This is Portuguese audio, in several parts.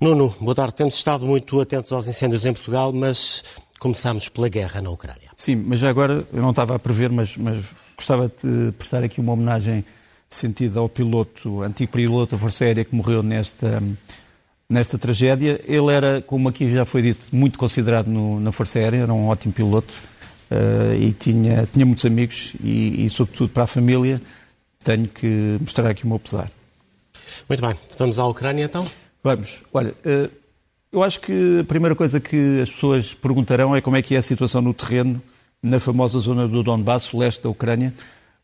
Nuno, boa tarde. Temos estado muito atentos aos incêndios em Portugal, mas começamos pela guerra na Ucrânia. Sim, mas já agora, eu não estava a prever, mas, mas gostava de prestar aqui uma homenagem sentida ao piloto, antigo piloto da Força Aérea que morreu nesta, nesta tragédia. Ele era, como aqui já foi dito, muito considerado no, na Força Aérea, era um ótimo piloto uh, e tinha, tinha muitos amigos e, e, sobretudo, para a família, tenho que mostrar aqui o meu pesar. Muito bem, vamos à Ucrânia então? Vamos. Olha, uh, eu acho que a primeira coisa que as pessoas perguntarão é como é que é a situação no terreno, na famosa zona do Donbass, leste da Ucrânia,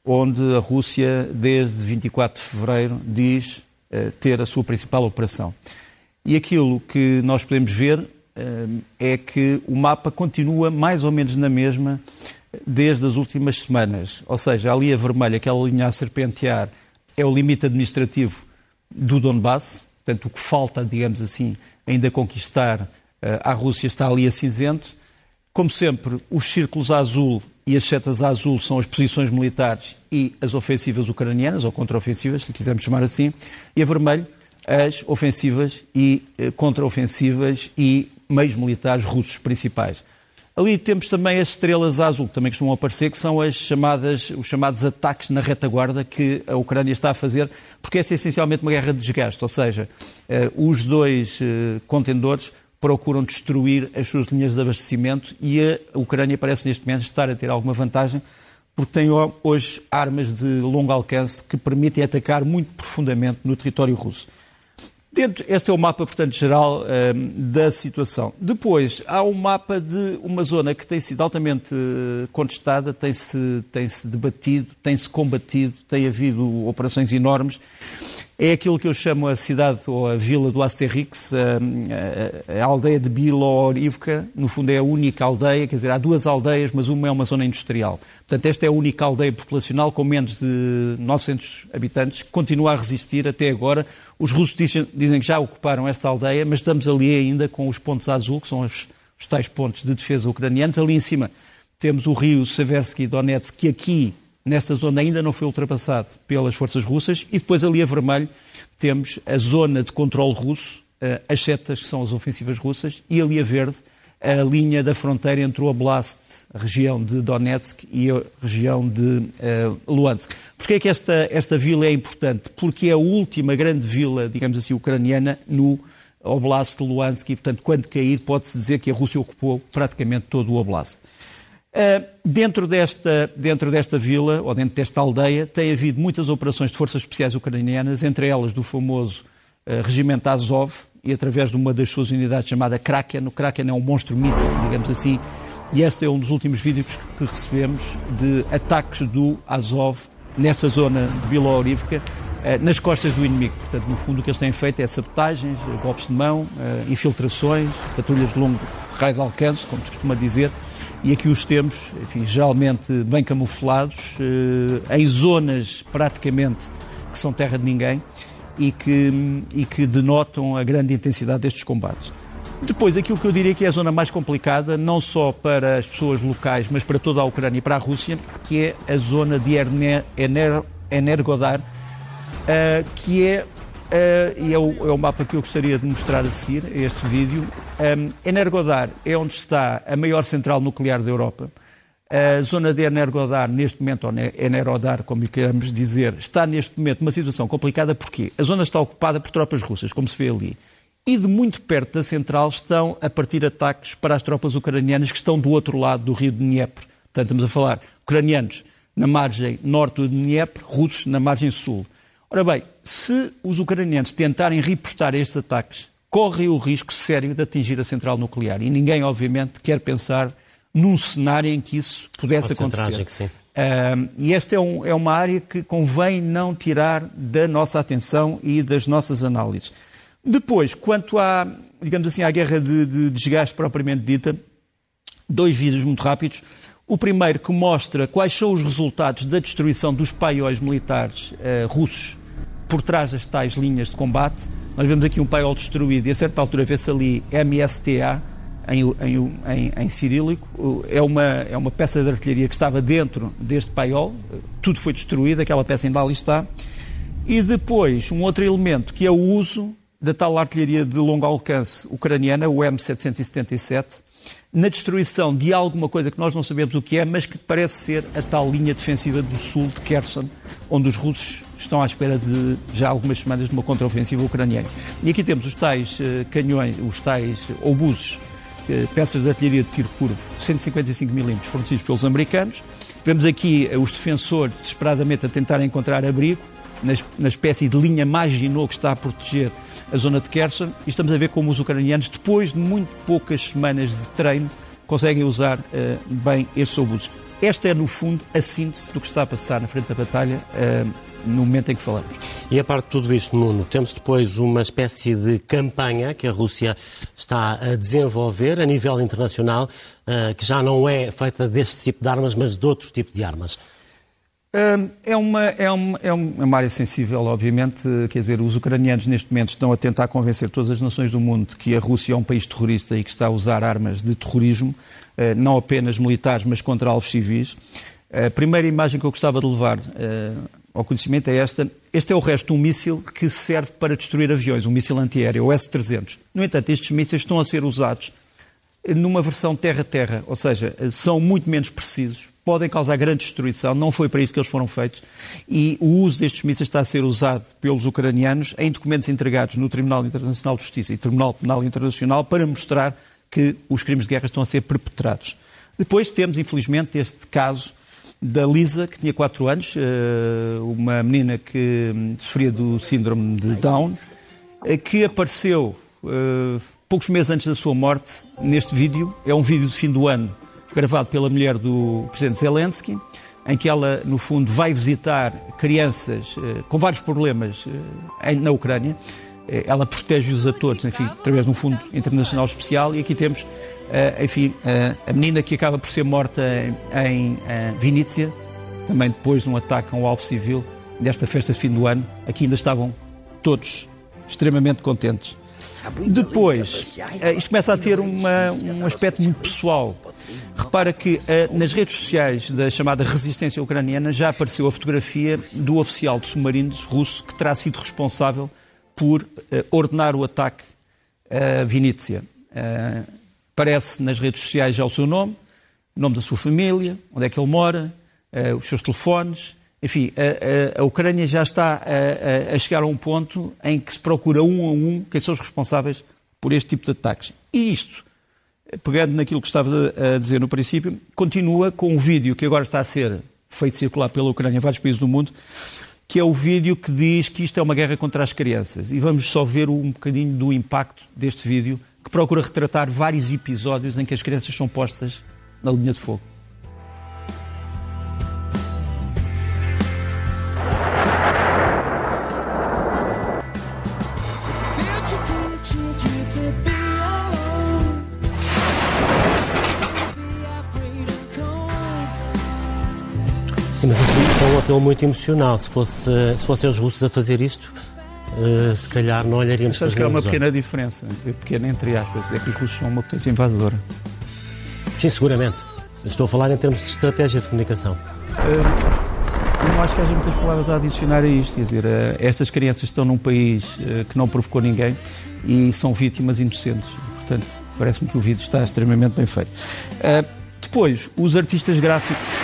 onde a Rússia, desde 24 de fevereiro, diz uh, ter a sua principal operação. E aquilo que nós podemos ver uh, é que o mapa continua mais ou menos na mesma desde as últimas semanas. Ou seja, a vermelha, aquela linha a serpentear, é o limite administrativo do Donbass, portanto, o que falta, digamos assim, ainda conquistar uh, à Rússia está ali a cinzento. Como sempre, os círculos azul e as setas azul são as posições militares e as ofensivas ucranianas, ou contraofensivas, se quisermos chamar assim, e a vermelho as ofensivas e eh, contraofensivas e meios militares russos principais. Ali temos também as estrelas azul, que também costumam aparecer, que são as chamadas, os chamados ataques na retaguarda que a Ucrânia está a fazer, porque esta é essencialmente uma guerra de desgaste, ou seja, eh, os dois eh, contendores procuram destruir as suas linhas de abastecimento e a Ucrânia parece neste momento estar a ter alguma vantagem, porque tem hoje armas de longo alcance que permitem atacar muito profundamente no território russo. Dentro, este é o mapa, portanto, geral um, ehm, da situação. Depois, há um mapa de uma zona que tem sido altamente eh, contestada, tem-se tem -se debatido, tem-se combatido, tem havido operações enormes é aquilo que eu chamo a cidade ou a vila do Asterix, a, a, a aldeia de Bilorivka, no fundo é a única aldeia, quer dizer, há duas aldeias, mas uma é uma zona industrial. Portanto, esta é a única aldeia populacional com menos de 900 habitantes, que continua a resistir até agora. Os russos dizem, dizem que já ocuparam esta aldeia, mas estamos ali ainda com os pontos azul, que são os, os tais pontos de defesa ucranianos. Ali em cima temos o rio Seversky Donetsk, que aqui nesta zona ainda não foi ultrapassado pelas forças russas, e depois ali a vermelho temos a zona de controle russo, eh, as setas, que são as ofensivas russas, e ali a verde, a linha da fronteira entre o Oblast, a região de Donetsk, e a região de uh, Luhansk. Porquê é que esta, esta vila é importante? Porque é a última grande vila, digamos assim, ucraniana no Oblast de Luhansk, e, portanto, quando cair, pode-se dizer que a Rússia ocupou praticamente todo o Oblast. Uh, dentro, desta, dentro desta vila, ou dentro desta aldeia, tem havido muitas operações de forças especiais ucranianas, entre elas do famoso uh, regimento Azov, e através de uma das suas unidades chamada Kraken. O Kraken é um monstro mítico, digamos assim, e este é um dos últimos vídeos que recebemos de ataques do Azov nesta zona de Bilorivka, uh, nas costas do inimigo. Portanto, no fundo, o que eles têm feito é sabotagens, golpes de mão, infiltrações, patrulhas de longo raio de alcance, como se costuma dizer, e aqui os temos, enfim, geralmente bem camuflados, eh, em zonas praticamente que são terra de ninguém e que, e que denotam a grande intensidade destes combates. Depois, aquilo que eu diria que é a zona mais complicada, não só para as pessoas locais, mas para toda a Ucrânia e para a Rússia, que é a zona de Energodar, uh, que é Uh, e é o, é o, mapa que eu gostaria de mostrar a seguir, este vídeo. Um, Energodar é onde está a maior central nuclear da Europa. A zona de Energodar, neste momento, ou Enerodar, como lhe queremos dizer, está neste momento numa situação complicada porque a zona está ocupada por tropas russas, como se vê ali. E de muito perto da central estão a partir ataques para as tropas ucranianas que estão do outro lado do rio de Dnieper. Portanto, estamos a falar ucranianos na margem norte do Dnieper, russos na margem sul. Ora bem, se os ucranianos tentarem repostar estes ataques, correm o risco sério de atingir a central nuclear. E ninguém, obviamente, quer pensar num cenário em que isso pudesse Pode acontecer. Trágico, uh, e esta é, um, é, uma área que convém não tirar da nossa atenção e das nossas análises. Depois, quanto à, digamos assim, à guerra de, de desgaste propriamente dita, dois vídeos muito rápidos. O primeiro que mostra quais são os resultados da destruição dos paióis militares uh, russos por trás das tais linhas de combate. Nós vemos aqui um paiol destruído e a certa altura vê-se ali MSTA em, em, em, em, cirílico. É uma, é uma peça de artilharia que estava dentro deste paiol. Tudo foi destruído, aquela peça ainda ali está. E depois, um outro elemento que é o uso da tal artilharia de longo alcance ucraniana, o M777, na destruição de alguma coisa que nós não sabemos o que é, mas que parece ser a tal linha defensiva do sul de Kherson, onde os russos estão à espera de já algumas semanas de uma contraofensiva ucraniana. E aqui temos os tais uh, canhões, os tais obuses, uh, peças de artilharia de tiro curvo, 155 mm, fornecidos pelos americanos. Vemos aqui uh, os defensores desesperadamente a tentar encontrar abrigo, na, espécie de linha Maginot que está a proteger a zona de Kherson e estamos a ver como os ucranianos, depois de muito poucas semanas de treino, conseguem usar uh, bem estes obuses. Esta é, no fundo, a síntese do que está a passar na frente da batalha uh, no momento em que falamos. E a parte de tudo isto, Nuno, temos depois uma espécie de campanha que a Rússia está a desenvolver a nível internacional, uh, que já não é feita deste tipo de armas, mas de outro tipo de armas. É uma, é, uma, é uma área sensível, obviamente. Quer dizer, os ucranianos neste momento estão a tentar convencer todas as nações do mundo de que a Rússia é um país terrorista e que está a usar armas de terrorismo, eh, não apenas militares, mas contra alvos civis. A primeira imagem que eu gostava de levar eh, ao conhecimento é esta. Este é o resto de um míssil que serve para destruir aviões, um míssil antiaéreo, o S-300. No entanto, estes mísseis estão a ser usados numa versão terra-terra, ou seja, são muito menos precisos, podem causar grande destruição, não foi para isso que eles foram feitos, e o uso destes mísseis está a ser usado pelos ucranianos em documentos entregados no Tribunal Internacional de Justiça e Tribunal Penal Internacional para mostrar que os crimes de guerra estão a ser perpetrados. Depois temos, infelizmente, este caso da Lisa, que tinha 4 anos, eh, uma menina que hum, sofria do síndrome de Down, eh, que apareceu eh, poucos meses antes da sua morte neste vídeo. É um vídeo de fim do ano gravado pela mulher do presidente Zelensky, em que ela, no fundo, vai visitar crianças eh, com vários problemas eh, na Ucrânia. Ela protege-os a todos, enfim, através de um fundo internacional especial. E aqui temos, enfim, a menina que acaba por ser morta em Vinícius, também depois de um ataque a um alvo civil, desta festa de fim do ano. Aqui ainda estavam todos extremamente contentes. Depois, isto começa a ter uma, um aspecto muito pessoal. Repara que uh, nas redes sociais da chamada resistência ucraniana já apareceu a fotografia do oficial de submarinos russo que terá sido responsável por uh, ordenar o ataque a Vinícius. Aparece nas redes sociais já o seu nome, o nome da sua família, onde é que ele mora, os seus telefones. Enfim, a, a, a Ucrânia já está a, a, chegar a um ponto em que se procura um a um quem são os responsáveis por este tipo de ataques. E isto pegando naquilo que estava a dizer no princípio, continua com um vídeo que agora está a ser feito circular pela Ucrânia em vários países do mundo, que é o vídeo que diz que isto é uma guerra contra as crianças. E vamos só ver um bocadinho do impacto deste vídeo, que procura retratar vários episódios em que as crianças são postas na linha de fogo. Mas isto é um apelo muito emocional. Se, fosse, se fossem os russos a fazer isto, uh, se calhar não olharíamos para Acho que há uma pequena diferença, pequena entre aspas, é que os russos são uma potência invasora. Sim, seguramente. Estou a falar em termos de estratégia de comunicação. Uh, não acho que haja muitas palavras a adicionar a isto. Quer dizer, uh, estas crianças estão num país que não provocou ninguém e são vítimas inocentes. Portanto, parece-me que o vídeo está extremamente bem feito. depois, os artistas gráficos eh,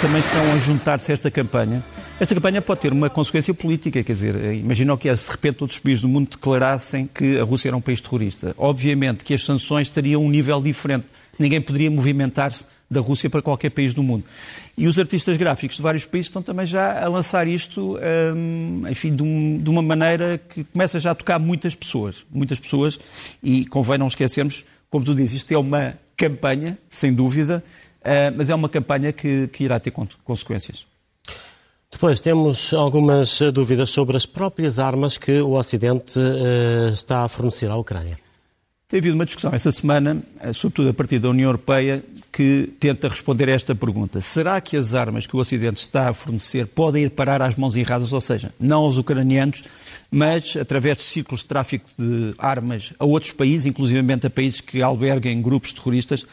também estão a juntar-se a esta campanha. Esta campanha pode ter uma consequência política, quer dizer, eh, imagina o que é se de repente todos os países do mundo declarassem que a Rússia era um país terrorista. Obviamente que as sanções teriam um nível diferente. Ninguém poderia movimentar-se da Rússia para qualquer país do mundo. E os artistas gráficos de vários países estão também já a lançar isto, hum, enfim, de, de, uma maneira que começa já a tocar muitas pessoas. Muitas pessoas, e convém não esquecermos, como tu dizes, isto é uma campanha, sem dúvida, eh, mas é uma campanha que, que irá ter consequências. Depois temos algumas dúvidas sobre as próprias armas que o Ocidente uh, está a fornecer à Ucrânia. Tem havido uma discussão esta semana, eh, sobretudo a partir da União Europeia, que tenta responder a esta pergunta. Será que as armas que o Ocidente está a fornecer podem ir parar às mãos erradas, ou seja, não aos ucranianos, mas através de círculos de tráfico de armas a outros países, inclusivamente a países que alberguem grupos terroristas?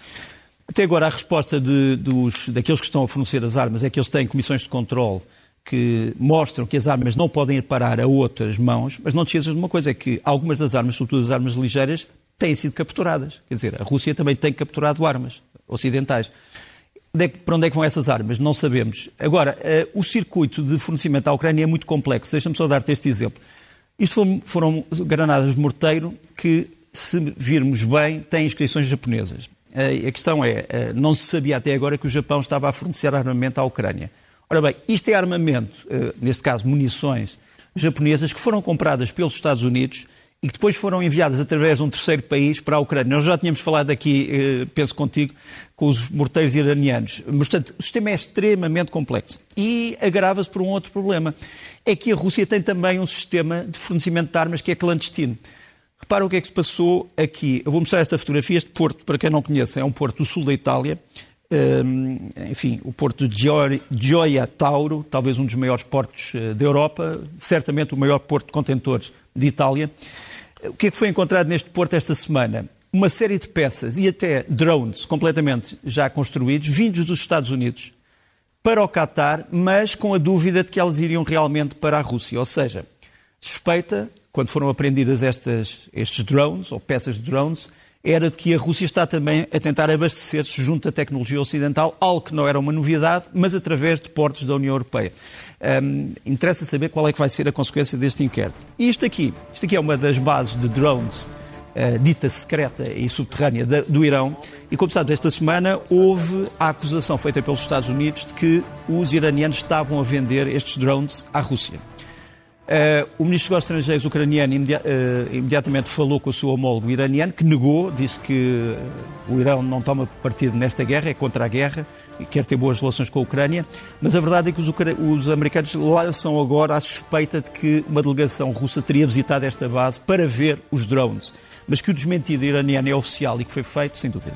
Até agora a resposta de, dos, daqueles que estão a fornecer as armas é que eles têm comissões de controle que mostram que as armas não podem ir parar a outras mãos, mas não te esqueças de uma coisa, é que algumas das armas, sobretudo as armas ligeiras, têm sido capturadas. Quer dizer, a Rússia também tem capturado armas ocidentais. É para onde é que vão essas armas? Não sabemos. Agora, eh, o circuito de fornecimento à Ucrânia é muito complexo. Deixa-me só dar-te este exemplo. Isto foram, foram, granadas de morteiro que, se virmos bem, têm inscrições japonesas. Eh, a questão é, eh, não se sabia até agora que o Japão estava a fornecer armamento à Ucrânia. Ora bem, isto é armamento, neste caso munições japonesas, que foram compradas pelos Estados Unidos e que depois foram enviadas através de um terceiro país para a Ucrânia. Nós já tínhamos falado aqui, eh, penso contigo, com os morteiros iranianos. Portanto, o sistema é extremamente complexo. E agrava-se por um outro problema. É que a Rússia tem também um sistema de fornecimento de armas que é clandestino. Repara o que é que se passou aqui. Eu vou mostrar esta fotografia. Este porto, para quem não conhece, é um porto do sul da Itália. Um, enfim, o porto de Gioia Tauro, talvez um dos maiores portos uh, da Europa, certamente o maior porto de contentores de Itália. O que é que foi encontrado neste porto esta semana? Uma série de peças e até drones completamente já construídos, vindos dos Estados Unidos, para o Qatar, mas com a dúvida de que elas iriam realmente para a Rússia. Ou seja, suspeita, quando foram apreendidas estas, estes drones, ou peças de drones, era de que a Rússia está também a tentar abastecer-se junto à tecnologia ocidental, algo que não era uma novidade, mas através de portos da União Europeia. Um, interessa saber qual é que vai ser a consequência deste inquérito. E isto aqui, isto aqui é uma das bases de drones uh, dita secreta e subterrânea da, do Irão. E como sabe, esta semana houve a acusação feita pelos Estados Unidos de que os iranianos estavam a vender estes drones à Rússia. Uh, o ministro dos Estrangeiros ucraniano imedi uh, imediatamente falou com o seu homólogo iraniano, que negou, disse que uh, o Irão não toma partido nesta guerra, é contra a guerra e quer ter boas relações com a Ucrânia. Mas a verdade é que os, os americanos lançam agora a suspeita de que uma delegação russa teria visitado esta base para ver os drones. Mas que o desmentido iraniano é oficial e que foi feito, sem dúvida.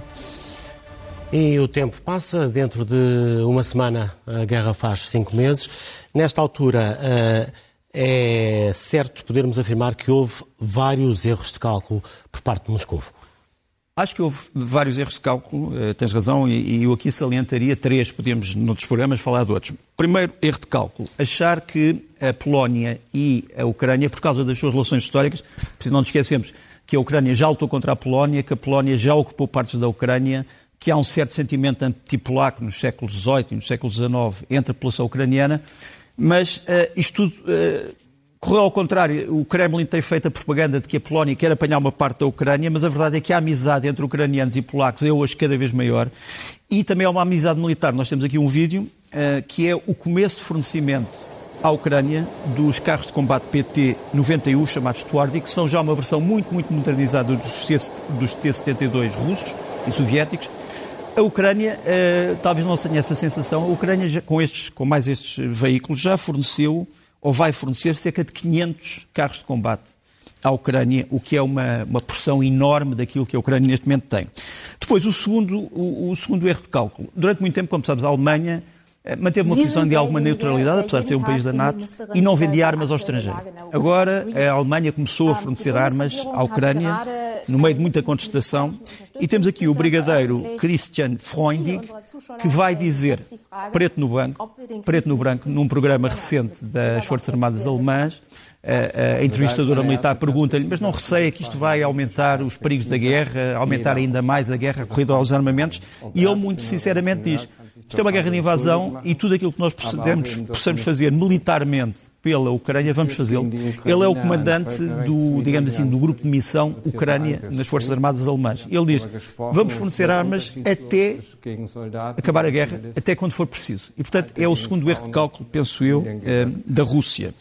E o tempo passa, dentro de uma semana a guerra faz cinco meses. Nesta altura é certo podermos afirmar que houve vários erros de cálculo por parte de Moscou. Acho que houve vários erros de cálculo, eh, tens razão, e, eu aqui salientaria três, podíamos noutros programas falar de outros. Primeiro, erro de cálculo, achar que a Polónia e a Ucrânia, por causa das suas relações históricas, não nos esquecemos que a Ucrânia já lutou contra a Polónia, que a Polónia já ocupou partes da Ucrânia, que há um certo sentimento antipolaco nos séculos XVIII e nos séculos XIX entre a população ucraniana, mas uh, isto tudo uh, correu ao contrário. O Kremlin tem feito a propaganda de que a Polónia quer apanhar uma parte da Ucrânia, mas a verdade é que a amizade entre ucranianos e polacos é hoje cada vez maior. E também há uma amizade militar. Nós temos aqui um vídeo uh, que é o começo de fornecimento à Ucrânia dos carros de combate PT-91, chamados Tuardi, que são já uma versão muito, muito modernizada dos T-72 russos e soviéticos, a Ucrânia, uh, talvez não tenha essa sensação, a Ucrânia, já, com, estes, com mais estes veículos, já forneceu ou vai fornecer cerca de 500 carros de combate à Ucrânia, o que é uma, uma porção enorme daquilo que a Ucrânia neste momento tem. Depois, o segundo, o, o segundo erro de cálculo. Durante muito tempo, como sabes, a Alemanha manteve uma posição de alguma neutralidade, apesar de ser um país da NATO, e não vendia armas ao estrangeiro. Agora, a Alemanha começou a fornecer armas à Ucrânia, no meio de muita contestação, e temos aqui o brigadeiro Christian Freundig, que vai dizer, preto no branco, preto no branco, num programa recente das Forças Armadas Alemãs, a, a entrevistadora militar pergunta-lhe, mas não receia que isto vai aumentar os perigos da guerra, aumentar ainda mais a guerra, a corrida aos armamentos? E ele, muito sinceramente, diz: isto é uma guerra de invasão e tudo aquilo que nós possamos, possamos fazer militarmente pela Ucrânia, vamos fazê-lo. Ele é o comandante do, digamos assim, do grupo de missão Ucrânia nas Forças Armadas Alemãs. Ele diz: vamos fornecer armas até acabar a guerra, até quando for preciso. E, portanto, é o segundo erro de cálculo, penso eu, eh, da Rússia.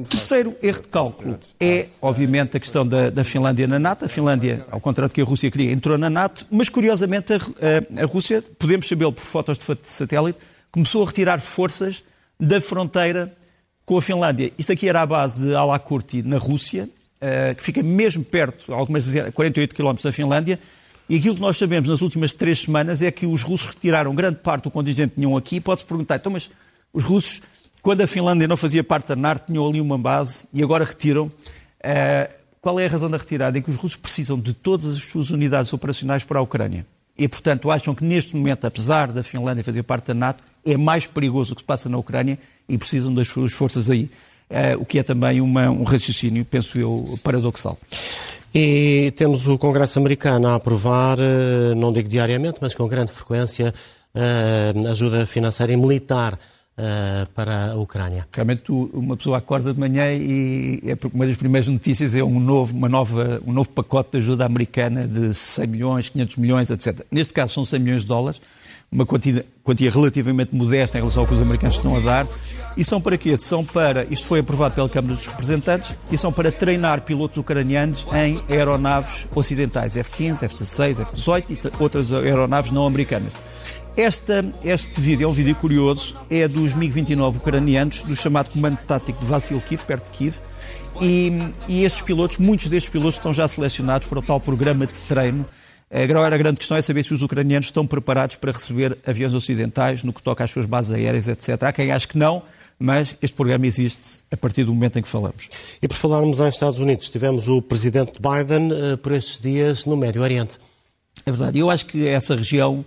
O terceiro erro de cálculo é, obviamente, a questão da, da Finlândia na NATO. A Finlândia, ao contrário do que a Rússia queria, entrou na NATO, mas, curiosamente, a, a, a Rússia, podemos sabê-lo por fotos de satélite, começou a retirar forças da fronteira com a Finlândia. Isto aqui era a base de Alakurti, na Rússia, uh, que fica mesmo perto, algumas 48 km da Finlândia, e aquilo que nós sabemos nas últimas três semanas é que os russos retiraram grande parte do contingente que tinham aqui. Pode-se perguntar, então, mas os russos, quando a Finlândia não fazia parte da NATO, tinham ali uma base e agora retiram. Uh, qual é a razão da retirada? É que os russos precisam de todas as suas unidades operacionais para a Ucrânia. E, portanto, acham que neste momento, apesar da Finlândia fazer parte da NATO, é mais perigoso o que se passa na Ucrânia e precisam das suas forças aí. Uh, o que é também uma, um raciocínio, penso eu, paradoxal. E temos o Congresso americano a aprovar, uh, não digo diariamente, mas com grande frequência, uh, ajuda financeira e militar Uh, para a Ucrânia. Realmente tu, uma pessoa acorda de manhã e é uma das primeiras notícias é um novo, uma nova, um novo pacote de ajuda americana de 100 milhões, 500 milhões, etc. Neste caso são 100 milhões de dólares, uma quantia, quantia relativamente modesta em relação ao que os americanos estão a dar. E são para quê? São para, isto foi aprovado pela Câmara dos Representantes, e são para treinar pilotos ucranianos em aeronaves ocidentais, F-15, F-16, F-18 e outras aeronaves não americanas. Esta, este vídeo é um vídeo curioso, é dos MiG-29 ucranianos, do chamado Comando Tático de Vassilkiv, perto de Kiev, e, e, estes pilotos, muitos destes pilotos estão já selecionados para o tal programa de treino. Agora a grande questão é saber se os ucranianos estão preparados para receber aviões ocidentais no que toca às suas bases aéreas, etc. Há quem ache que não, mas este programa existe a partir do momento em que falamos. E por falarmos em Estados Unidos, tivemos o presidente Biden uh, por estes dias no Médio Oriente. É verdade, eu acho que essa região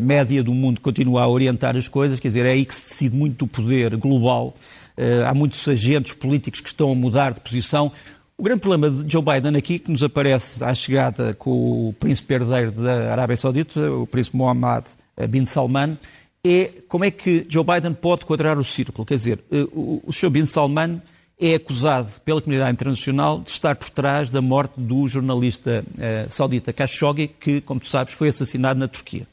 média do mundo continua a orientar as coisas, quer dizer, é aí que se decide muito do poder global. Eh, há muitos agentes políticos que estão a mudar de posição. O grande problema de Joe Biden aqui, que nos aparece à chegada com o príncipe herdeiro da Arábia Saudita, o príncipe Mohammed bin Salman, é como é que Joe Biden pode quadrar o círculo. Quer dizer, eh, o Sr. bin Salman é acusado pela comunidade internacional de estar por trás da morte do jornalista saudita Khashoggi, que, como tu sabes, foi assassinado na Turquia.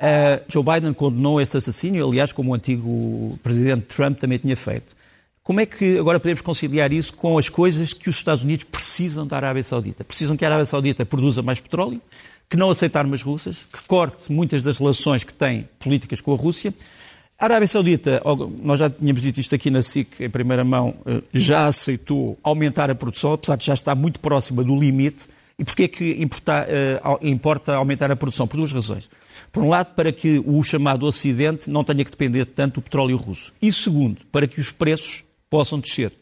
Uh, Joe Biden condenou esse assassínio, aliás, como o antigo presidente Trump também tinha feito. Como é que agora podemos conciliar isso com as coisas que os Estados Unidos precisam da Arábia Saudita? Precisam que a Arábia Saudita produza mais petróleo, que não aceite armas russas, que corte muitas das relações que tem políticas com a Rússia. A Arábia Saudita, nós já tínhamos dito isto aqui na SIC em primeira mão, ah, já aceitou aumentar a produção, apesar de já estar muito próxima do limite. E porquê é que importa, uh, importa aumentar a produção? Por duas razões. Por um lado, para que o chamado Ocidente não tenha que depender tanto do petróleo russo. E segundo, para que os preços possam descer.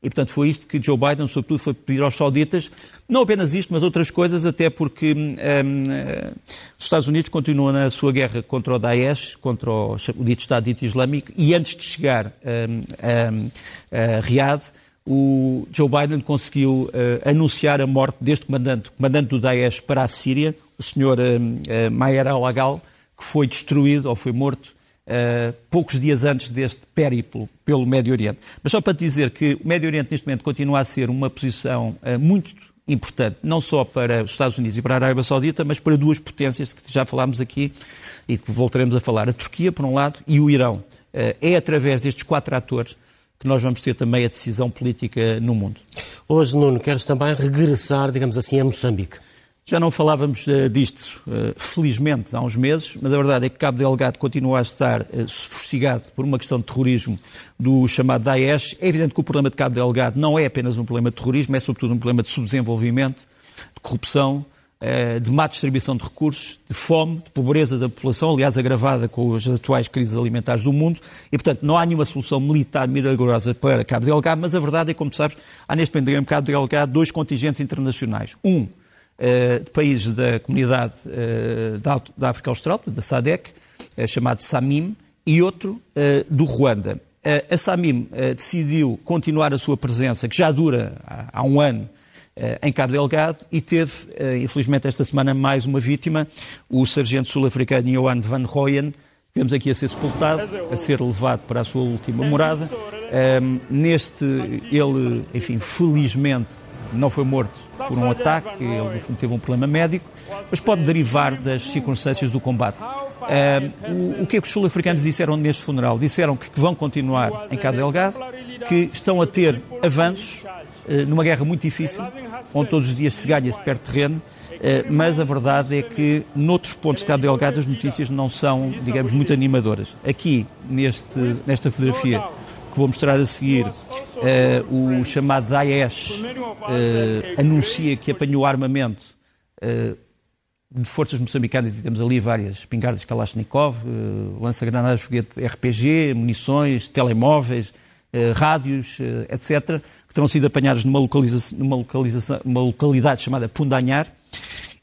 E, portanto, foi isto que Joe Biden, sobretudo, foi pedir aos sauditas, não apenas isto, mas outras coisas, até porque um, uh, os Estados Unidos continuam na sua guerra contra o Daesh, contra o, o dito Estado dito Islâmico, e antes de chegar um, um, a Riad, o Joe Biden conseguiu uh, anunciar a morte deste comandante, comandante do Daesh para a Síria, o senhor uh, uh, Maher al-Agal, que foi destruído ou foi morto poucos dias antes deste périplo pelo Médio Oriente. Mas só para dizer que o Médio Oriente neste momento continua a ser uma posição muito importante, não só para os Estados Unidos e para a Arábia Saudita, mas para duas potências que já falámos aqui e que voltaremos a falar. A Turquia, por um lado, e o Irão. É através destes quatro atores que nós vamos ter também a decisão política no mundo. Hoje, Nuno, queres também regressar, digamos assim, a Moçambique? Já não falávamos uh, disto, uh, felizmente, há uns meses, mas a verdade é que Cabo Delgado continua a estar uh, sofisticado por uma questão de terrorismo do chamado Daesh. É evidente que o problema de Cabo Delgado não é apenas um problema de terrorismo, é sobretudo um problema de subdesenvolvimento, de corrupção, de má distribuição de recursos, de fome, de pobreza da população, aliás agravada com as atuais crises alimentares do mundo, e portanto não há nenhuma solução militar milagrosa para Cabo Delgado, mas a verdade é como sabes, há neste momento em Cabo Delgado dois contingentes internacionais. Um, eh, de países da comunidade uh, da, África Austral, da SADEC, chamado SAMIM, e outro do Ruanda. a SAMIM decidiu continuar a sua presença, que já dura há um ano, em Cabo Delgado e teve, infelizmente, esta semana mais uma vítima, o sargento sul-africano Johan Van Rooyen, vemos aqui a ser sepultado, a ser levado para a sua última morada. neste, ele, enfim, felizmente não foi morto por um ataque, ele teve um problema médico, mas pode derivar das circunstâncias do combate. Uh, o, o, que é que os sul-africanos disseram neste funeral? Disseram que vão continuar em Cabo Delgado, que estão a ter avanços numa guerra muito difícil, onde todos os dias se ganha, se perde terreno, uh, mas a verdade é que noutros pontos de Cabo Delgado as notícias não são, digamos, muito animadoras. Aqui, neste, nesta fotografia que vou mostrar a seguir, Uh, o chamado Daesh anuncia que apanhou armamento de forças moçambicanas e temos ali várias espingardas Kalashnikov, lança-granadas, foguete RPG, munições, telemóveis, rádios, etc., que terão sido apanhados numa, localiza numa, localização, numa localidade chamada Pundanhar.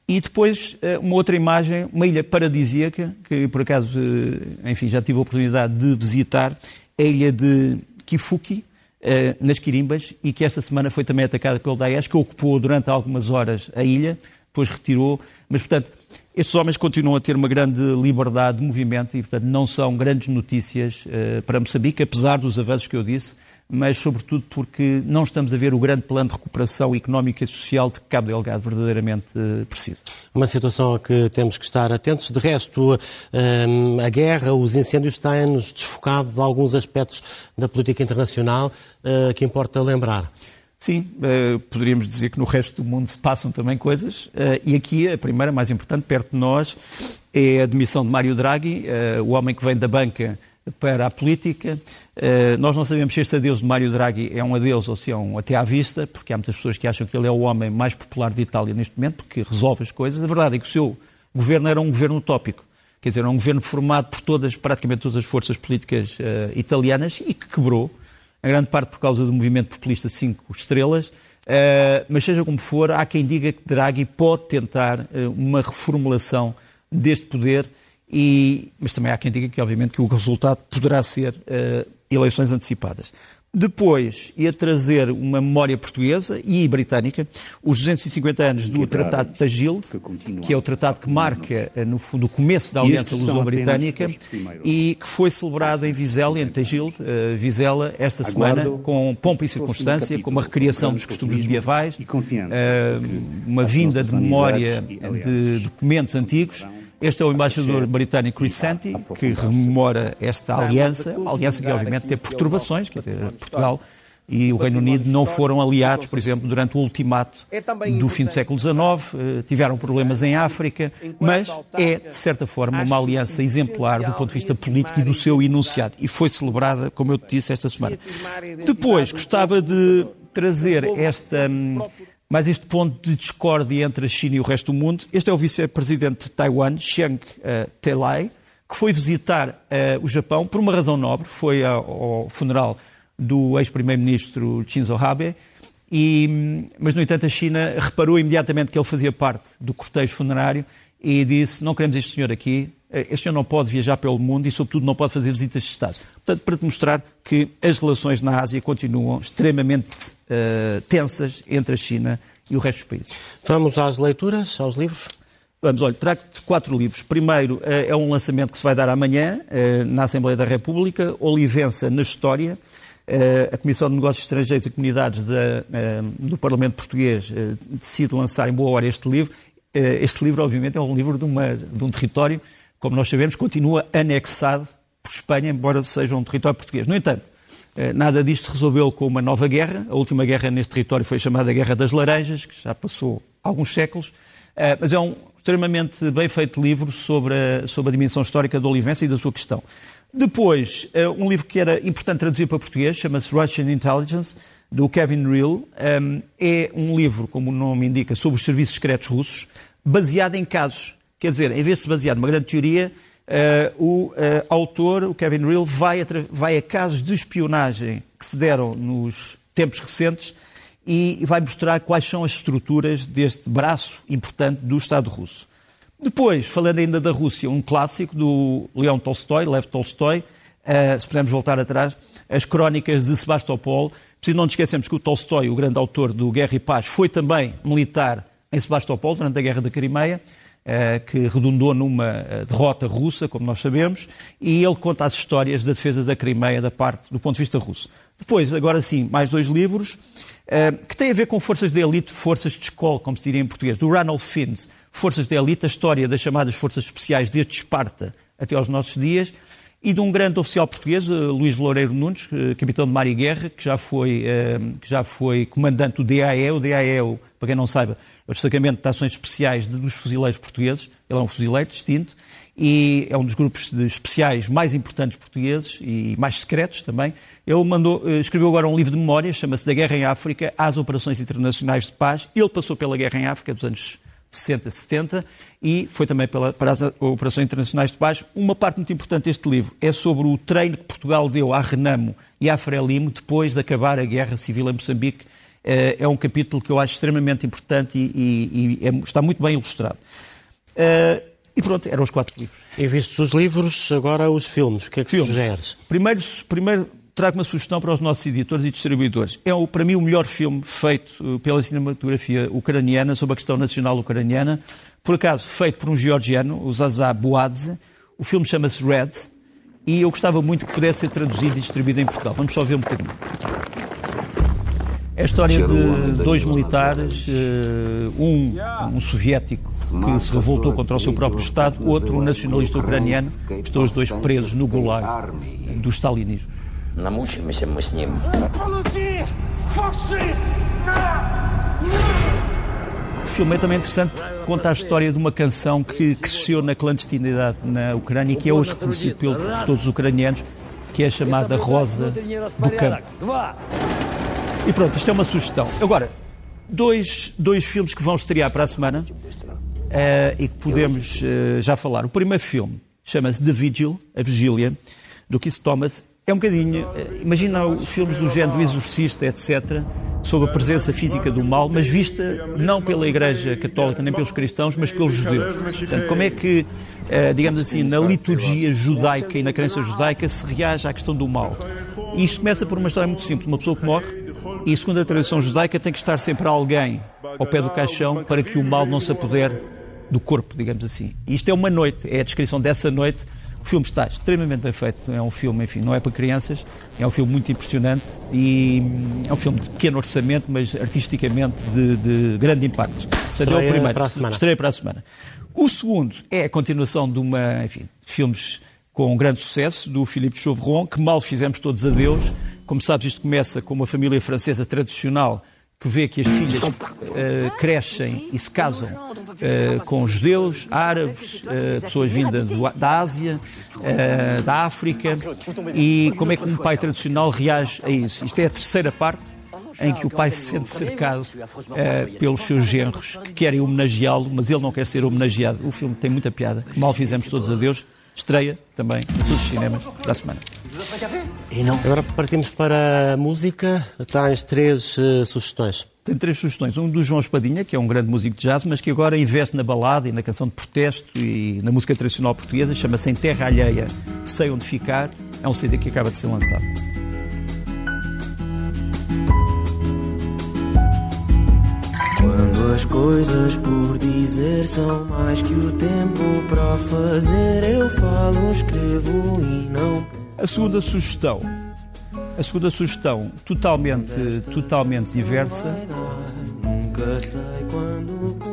E depois uma outra imagem, uma ilha paradisíaca, que por acaso, enfim, já tive a oportunidade de visitar, a ilha de Kifuki, nas Quirimbas, e que esta semana foi também atacada pelo Daesh, que ocupou durante algumas horas a ilha, depois retirou. Mas, portanto, estes homens continuam a ter uma grande liberdade de movimento e, portanto, não são grandes notícias para Moçambique, apesar dos avanços que eu disse, mas sobretudo porque não estamos a ver o grande plano de recuperação económica e social de que Cabo Delgado verdadeiramente uh, precisa. Uma situação a que temos que estar atentos. De resto, um, a guerra, os incêndios têm-nos desfocado de alguns aspectos da política internacional uh, que importa lembrar. Sim, poderíamos dizer que no resto do mundo se passam também coisas, e aqui a primeira, mais importante, perto de nós, é a demissão de Mário Draghi, o homem que vem da banca para a política. nós não sabemos se este adeus de Mário Draghi é um adeus ou se é um até à vista, porque há muitas pessoas que acham que ele é o homem mais popular de Itália neste momento, porque resolve as coisas. A verdade é que o seu governo era um governo utópico. Quer dizer, era um governo formado por todas, praticamente todas as forças políticas italianas e que quebrou em grande parte por causa do movimento populista 5 estrelas, uh, mas seja como for, há quem diga que Draghi pode tentar uh, uma reformulação deste poder, e, mas também há quem diga que, obviamente, que o resultado poderá ser uh, eleições antecipadas. Depois ia trazer uma memória portuguesa e britânica, os 250 anos do Tratado de Tagil, que é o tratado que marca, eh, no fundo, o começo da Aliança Luso-Britânica e que foi celebrado em Vizela, em Tagil, uh, Vizela, esta semana, com pompa e circunstância, com uma recriação dos costumes medievais, uh, uma vinda de memória de documentos antigos este é o embaixador britânico Chris Santi, que rememora esta aliança, uma aliança que obviamente teve perturbações, quer dizer, Portugal e o Reino Unido não foram aliados, por exemplo, durante o ultimato é do fim do século XIX, eh, tiveram problemas em África, mas é, de certa forma, uma aliança exemplar do ponto de vista político e do seu enunciado. E foi celebrada, como eu te disse, esta semana. Depois, gostava de trazer esta hum, mas este ponto de discórdia entre a China e o resto do mundo. Este é o vice-presidente de Taiwan, Chiang uh, Telai, que foi visitar uh, o Japão por uma razão nobre, foi ao, ao funeral do ex-primeiro-ministro Shinzo Abe, e, mas, no entanto, a China reparou imediatamente que ele fazia parte do cortejo funerário e disse: Não queremos este senhor aqui, eh, este senhor não pode viajar pelo mundo e, sobretudo, não pode fazer visitas de Estado. Portanto, para te mostrar que as relações na Ásia continuam extremamente uh, tensas entre a China e o resto dos países. Vamos às leituras, aos livros? Vamos, olha, trago-te quatro livros. Primeiro uh, é um lançamento que se vai dar amanhã uh, na Assembleia da República, Olivença na História. a Comissão de Negócios Estrangeiros e Comunidades da, do Parlamento Português decide lançar em boa hora este livro. Este livro, obviamente, é um livro de, uma, de um território como nós sabemos, continua anexado por Espanha, embora seja um território português. No entanto, eh, nada disto resolveu com uma nova guerra. A última guerra neste território foi chamada Guerra das Laranjas, que já passou alguns séculos, eh, mas é um extremamente bem feito livro sobre a, sobre a dimensão histórica da Olivença e da sua questão. Depois, eh, um livro que era importante traduzir para português, chama-se Russian Intelligence, do Kevin Real. É um livro, como o nome indica, sobre os serviços secretos russos, baseado em casos Quer dizer, em vez de se basear numa grande teoria, uh, o uh, autor, o Kevin Real, vai a, vai a casos de espionagem que se deram nos tempos recentes e vai mostrar quais são as estruturas deste braço importante do Estado russo. Depois, falando ainda da Rússia, um clássico do Leão Tolstói, Lev Tolstói, uh, se pudermos voltar atrás, as crónicas de Sebastopol. Preciso não nos esquecemos que o Tolstói, o grande autor do Guerra e Paz, foi também militar em Sebastopol durante a Guerra da Crimeia eh, que redundou numa eh, derrota russa, como nós sabemos, e ele conta as histórias da defesa da Crimeia da parte do ponto de vista russo. Depois, agora sim, mais dois livros eh, que têm a ver com forças de elite, forças de escola, como se diria em português, do Ranulph Fiennes, Forças de Elite, a história das chamadas forças especiais desde Esparta até aos nossos dias, e de um grande oficial português, Luís Loureiro Nunes, capitão de mar e guerra, que já foi, que já foi comandante do DAE. O DAE, para quem não saiba, é o destacamento de ações especiais dos fuzileiros portugueses. Ele é um fuzileiro distinto e é um dos grupos especiais mais importantes portugueses e mais secretos também. Ele mandou, eh, escreveu agora um livro de memórias, chama-se Da Guerra em África às Operações Internacionais de Paz. Ele passou pela Guerra em África dos anos 60, 70 e foi também pela, para as Operações Internacionais de Paz. Uma parte muito importante deste livro é sobre o treino que Portugal deu à Renamo e à Frelimo depois de acabar a Guerra Civil em Moçambique Uh, é um capítulo que eu acho extremamente importante e, e, e é, está muito bem ilustrado. Uh, e pronto, eram os quatro livros. E vistos os livros, agora os filmes. O que é que filmes. sugeres? Primeiro, primeiro trago uma sugestão para os nossos editores e distribuidores. É, para mim, o melhor filme feito pela cinematografia ucraniana sobre a questão nacional ucraniana. Por acaso, feito por um georgiano, o Zaza Boadze. O filme chama-se Red e eu gostava muito que pudesse ser traduzido e distribuído em Portugal. Vamos só ver um bocadinho. É a história de dois militares, eh, um, um soviético que se revoltou contra o seu próprio Estado, outro um nacionalista ucraniano, estão os dois presos no Gulag do stalinismo. Намучимся мы с ним. O filme é também interessante porque conta a história de uma canção que cresceu na clandestinidade na Ucrânia e que é hoje reconhecido por todos os ucranianos, que é a chamada Rosa do Campo. E pronto, isto é uma sugestão. Agora, dois, dois filmes que vão estrear para a semana uh, e que podemos uh, já falar. O primeiro filme chama-se The Vigil, A Vigília, do Keith Thomas, é um bocadinho. Eh, imagina os filmes do género do Exorcista, etc., sobre a presença física do mal, mas vista não pela Igreja Católica nem pelos cristãos, mas pelos judeus. Portanto, como é que, eh, digamos assim, na liturgia judaica e na crença judaica se reage à questão do mal? E isto começa por uma história muito simples: uma pessoa que morre, e segundo a tradição judaica, tem que estar sempre alguém ao pé do caixão para que o mal não se apodere do corpo, digamos assim. E isto é uma noite, é a descrição dessa noite o filme está extremamente bem feito. É um filme, enfim, não é para crianças. É um filme muito impressionante e hum, é um filme de pequeno orçamento, mas artisticamente de, de grande impacto. Portanto, é o primeiro. Para a semana. Estreia para a semana. O segundo é a continuação de uma, enfim, filmes com um grande sucesso, do Philippe Chauvron, que mal fizemos todos adeus. Como sabes, isto começa com uma família francesa tradicional que vê que as filhas uh, crescem e se casam uh, com judeus, árabes, uh, pessoas vindas do, da Ásia, da África, e como é que um pai tradicional reage a isso. Isto é a terceira parte em que o pai se sente cercado pelos seus genros que querem homenageá-lo, mas ele não quer ser homenageado. O filme tem muita piada. Mal fizemos todos a Deus. Estreia também em todos os cinemas da semana. E não. Agora partimos para a música. Tens três uh, sugestões. Tem três sugestões. Um do João Espadinha, que é um grande músico de jazz, mas que agora investe na balada e na canção de protesto e na música tradicional portuguesa. Chama-se Em Terra Alheia, Sei Onde Ficar. É um CD que acaba de ser lançado. Quando as coisas por dizer são mais que o tempo para fazer, eu falo, escrevo e não a segunda sugestão, a segunda sugestão totalmente, totalmente diversa.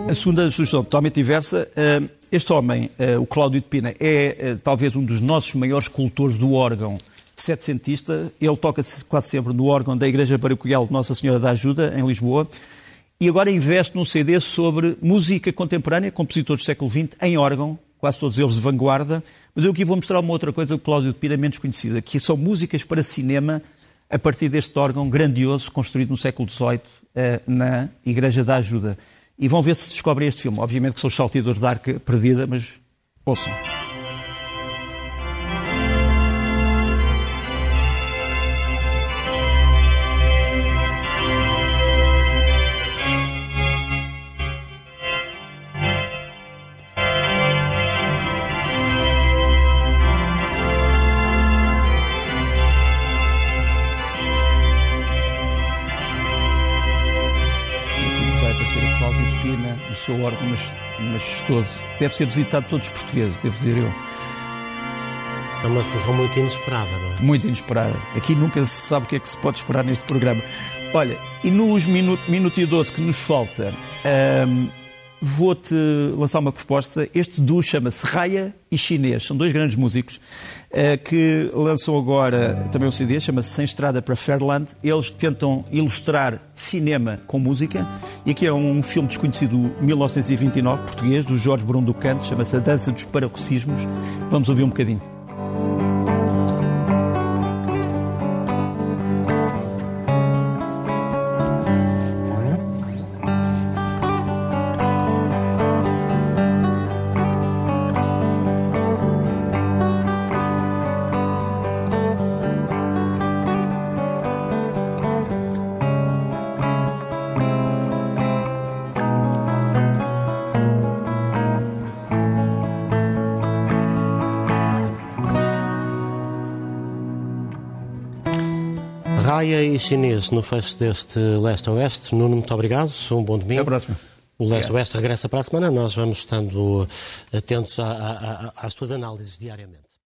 A segunda sugestão totalmente diversa. Eh, este homem, eh, o Cláudio de Pina, é eh, talvez um dos nossos maiores cultores do órgão setecentista. Ele toca quase sempre no órgão da Igreja Paroquial de Nossa Senhora da Ajuda, em Lisboa. E agora investe num CD sobre música contemporânea, compositores do século XX, em órgão, quase todos eles de vanguarda, mas eu aqui vou mostrar uma outra coisa, o Cláudio de Pira menos conhecida, que são músicas para cinema a partir deste órgão grandioso construído no século XVIII eh, na Igreja da Ajuda. E vão ver se descobrem este filme. Obviamente que são os salteadores da arca perdida, mas ouçam. Deve ser visitado por todos os portugueses, devo dizer eu. É uma solução muito inesperada, não é? Muito inesperada. Aqui nunca se sabe o que é que se pode esperar neste programa. Olha, e nos minuto, minuto e 12 que nos falta, hum, vou-te lançar uma proposta. Este duo chama-se Raya e Chinês. São dois grandes músicos uh, que lançam agora também um CD, chama-se Sem Estrada para Fairland. Eles tentam ilustrar cinema com música. E aqui é um filme desconhecido, 1929, português, do Jorge Bruno do Canto, chama-se A Dança dos Paroxismos. Vamos ouvir um bocadinho. Chinês no fecho deste leste-oeste. Nuno, muito obrigado. Um bom domingo. Até a próxima. O leste-oeste regressa para a semana. Nós vamos estando atentos a, a, a, às tuas análises diariamente.